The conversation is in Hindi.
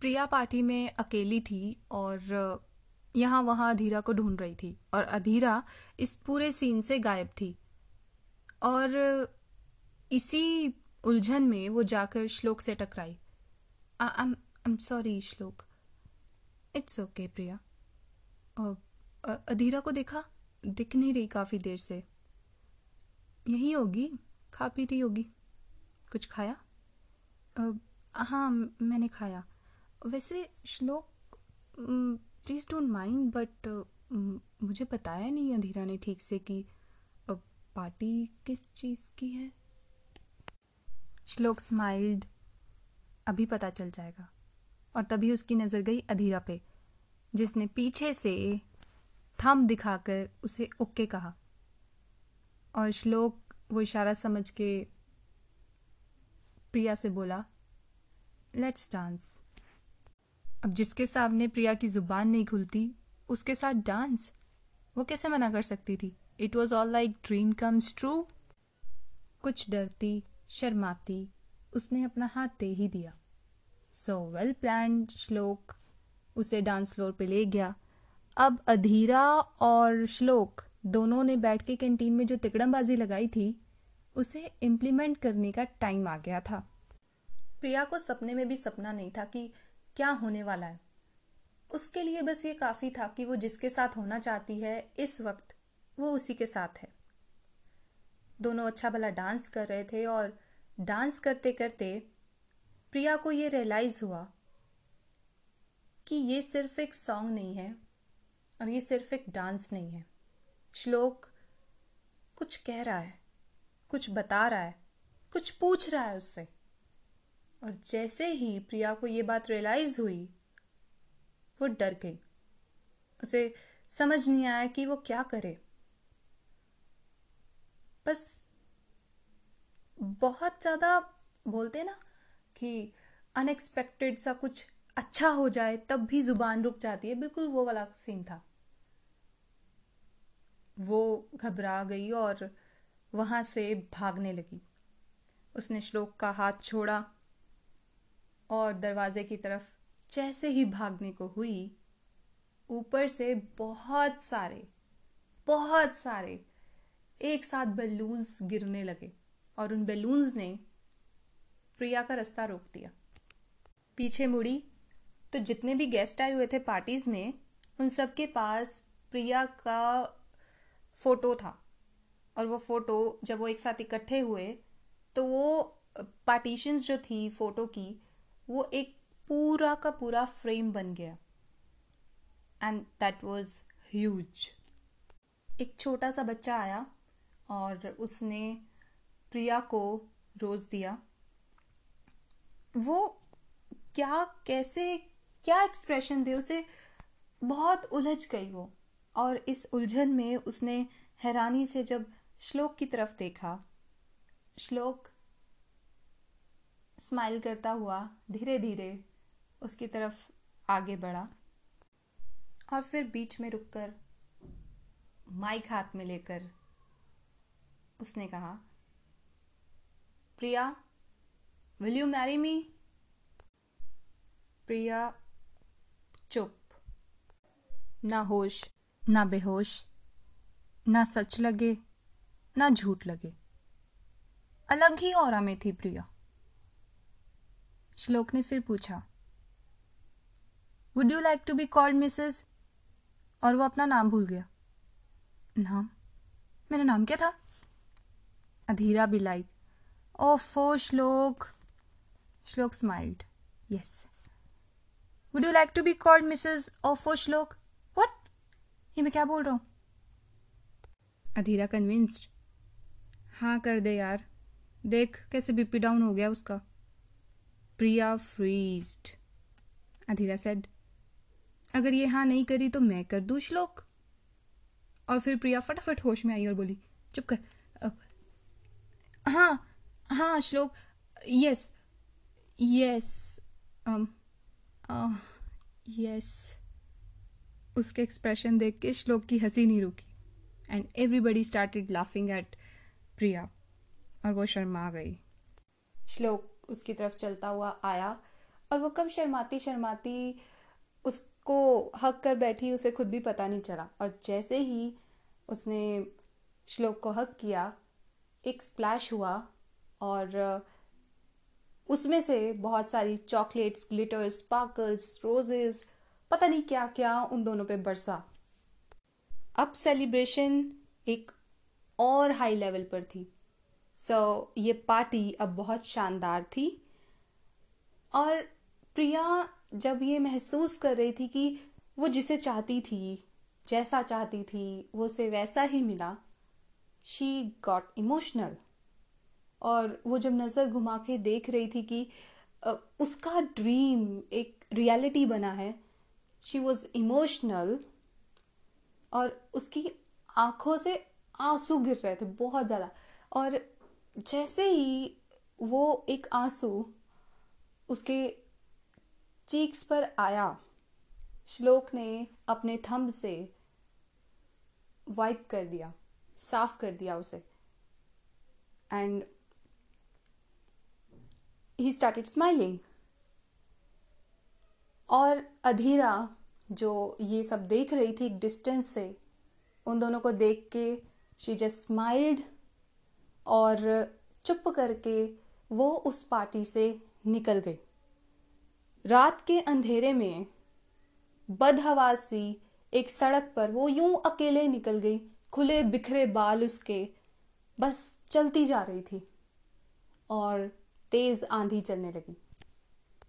प्रिया पार्टी में अकेली थी और यहाँ वहाँ अधीरा को ढूंढ रही थी और अधीरा इस पूरे सीन से गायब थी। और इसी उलझन में वो जाकर श्लोक से टकराई। I am sorry Shlok. It's okay Priya. Adhira को देखा? दिख नहीं रही काफ़ी देर से। यही होगी? खा पी रही होगी? कुछ खाया? हाँ मैंने खाया। वैसे श्लोक प्लीज़ डोंट माइंड बट मुझे बताया नहीं अंधीरा ने ठीक से कि पार्टी किस चीज़ की है। श्लोक स्माइल्ड अभी पता चल जाएगा। और तभी उसकी नज़र गई अधीरा पे, जिसने पीछे से थम दिखाकर उसे ओके कहा। और श्लोक वो इशारा समझ के प्रिया से बोला लेट्स डांस अब जिसके सामने प्रिया की ज़ुबान नहीं खुलती, उसके साथ डांस वो कैसे मना कर सकती थी? It was all like dream comes true कुछ डरती, शर्माती, उसने अपना हाथ दे ही दिया। सो वेल प्लान श्लोक उसे डांस फ्लोर पे ले गया। अब अधीरा और श्लोक दोनों ने बैठ के कैंटीन में जो तिकड़मबाजी लगाई थी, उसे इम्प्लीमेंट करने का टाइम आ गया था। प्रिया को सपने में भी सपना नहीं था कि क्या होने वाला है? उसके लिए बस ये काफ़ी था कि वो जिसके साथ होना चाहती है, इस वक्त वो उसी के साथ है। दोनों अच्छा भला डांस कर रहे थे और डांस करते करते प्रिया को ये रियलाइज़ हुआ कि ये सिर्फ़ एक सॉन्ग नहीं है और ये सिर्फ़ एक डांस नहीं है। श्लोक कुछ कह रहा है, कुछ बता रहा है, कुछ पूछ रहा है उससे। और जैसे ही प्रिया को ये बात रियलाइज़ हुई, वो डर गई। उसे समझ नहीं आया कि वो क्या करे। बस बहुत ज़्यादा बोलते ना कि अनएक्सपेक्टेड सा कुछ अच्छा हो जाए, तब भी ज़ुबान रुक जाती है। बिल्कुल वो वाला सीन था। वो घबरा गई और वहाँ से भागने लगी। उसने श्लोक का हाथ छोड़ा। और दरवाजे की तरफ़ जैसे ही भागने को हुई, ऊपर से बहुत सारे बहुत सारे एक साथ बैलून्स गिरने लगे और उन बैलून्स ने प्रिया का रास्ता रोक दिया। पीछे मुड़ी तो जितने भी गेस्ट आए हुए थे पार्टीज़ में, उन सबके पास प्रिया का फ़ोटो था और वो फ़ोटो जब वो एक साथ इकट्ठे हुए तो वो पार्टीशंस जो थी फ़ोटो की वो एक पूरा का पूरा फ्रेम बन गया। एंड दैट वॉज़ ह्यूज एक छोटा सा बच्चा आया और उसने प्रिया को रोज दिया। वो क्या, कैसे, क्या एक्सप्रेशन दे उसे? बहुत उलझ गई वो। और इस उलझन में उसने हैरानी से जब श्लोक की तरफ़ देखा, श्लोक स्माइल करता हुआ धीरे धीरे उसकी तरफ़ आगे बढ़ा और फिर बीच में रुककर माइक हाथ में लेकर उसने कहा, Priya will you marry me Priya, चुप। ना होश, ना बेहोश, ना सच लगे, ना झूठ लगे। अलग ही और में थी प्रिया। श्लोक ने फिर पूछा would you like to be called Mrs और वो अपना नाम भूल गया। नाम? मेरा नाम क्या था? अधीरा be like oh four Shlok. Shlok smiled yes would you like to be called Mrs ओ फो श्लोक. वट ये मैं क्या बोल रहा हूँ? अधीरा कन्विंस्ड हाँ कर दे यार। देख कैसे बीपी डाउन हो गया उसका। प्रिया फ्रीज्ड अधीरा सेड अगर ये हाँ नहीं करी तो मैं कर दू श्लोक. और फिर प्रिया फटाफट होश में आई और बोली, चुप कर हाँ हाँ श्लोक यस यस यस उसके एक्सप्रेशन देख के श्लोक की हँसी नहीं रुकी। And everybody started laughing at Priya और वो शर्मा गई। श्लोक उसकी तरफ़ चलता हुआ आया और वो कब शर्माती शर्माती उसको हक कर बैठी, उसे खुद भी पता नहीं चला। और जैसे ही उसने श्लोक को हक किया, एक स्प्लैश हुआ और उसमें से बहुत सारी चॉकलेट्स ग्लिटर्स स्पार्कल्स रोजेस पता नहीं क्या क्या उन दोनों पे बरसा। अब सेलिब्रेशन एक और हाई लेवल पर थी। सो so, ये पार्टी अब बहुत शानदार थी। और प्रिया जब ये महसूस कर रही थी कि वो जिसे चाहती थी जैसा चाहती थी वो उसे वैसा ही मिला शी गॉट इमोशनल और वो जब नज़र घुमा के देख रही थी कि उसका ड्रीम एक रियलिटी बना है शी वॉज़ इमोशनल और उसकी आँखों से आँसू गिर रहे थे बहुत ज़्यादा। और जैसे ही वो एक आँसू उसके चीक्स पर आया, श्लोक ने अपने थंब से वाइप कर दिया, साफ़ कर दिया उसे। एंड ही स्टार्टेड स्माइलिंग और अधीरा जो ये सब देख रही थी डिस्टेंस से, उन दोनों को देख के शी जस्ट स्माइल्ड और चुप करके वो उस पार्टी से निकल गई। रात के अंधेरे में बदहवासी एक सड़क पर वो यूँ अकेले निकल गई, खुले बिखरे बाल उसके बस चलती जा रही थी और तेज आंधी चलने लगी।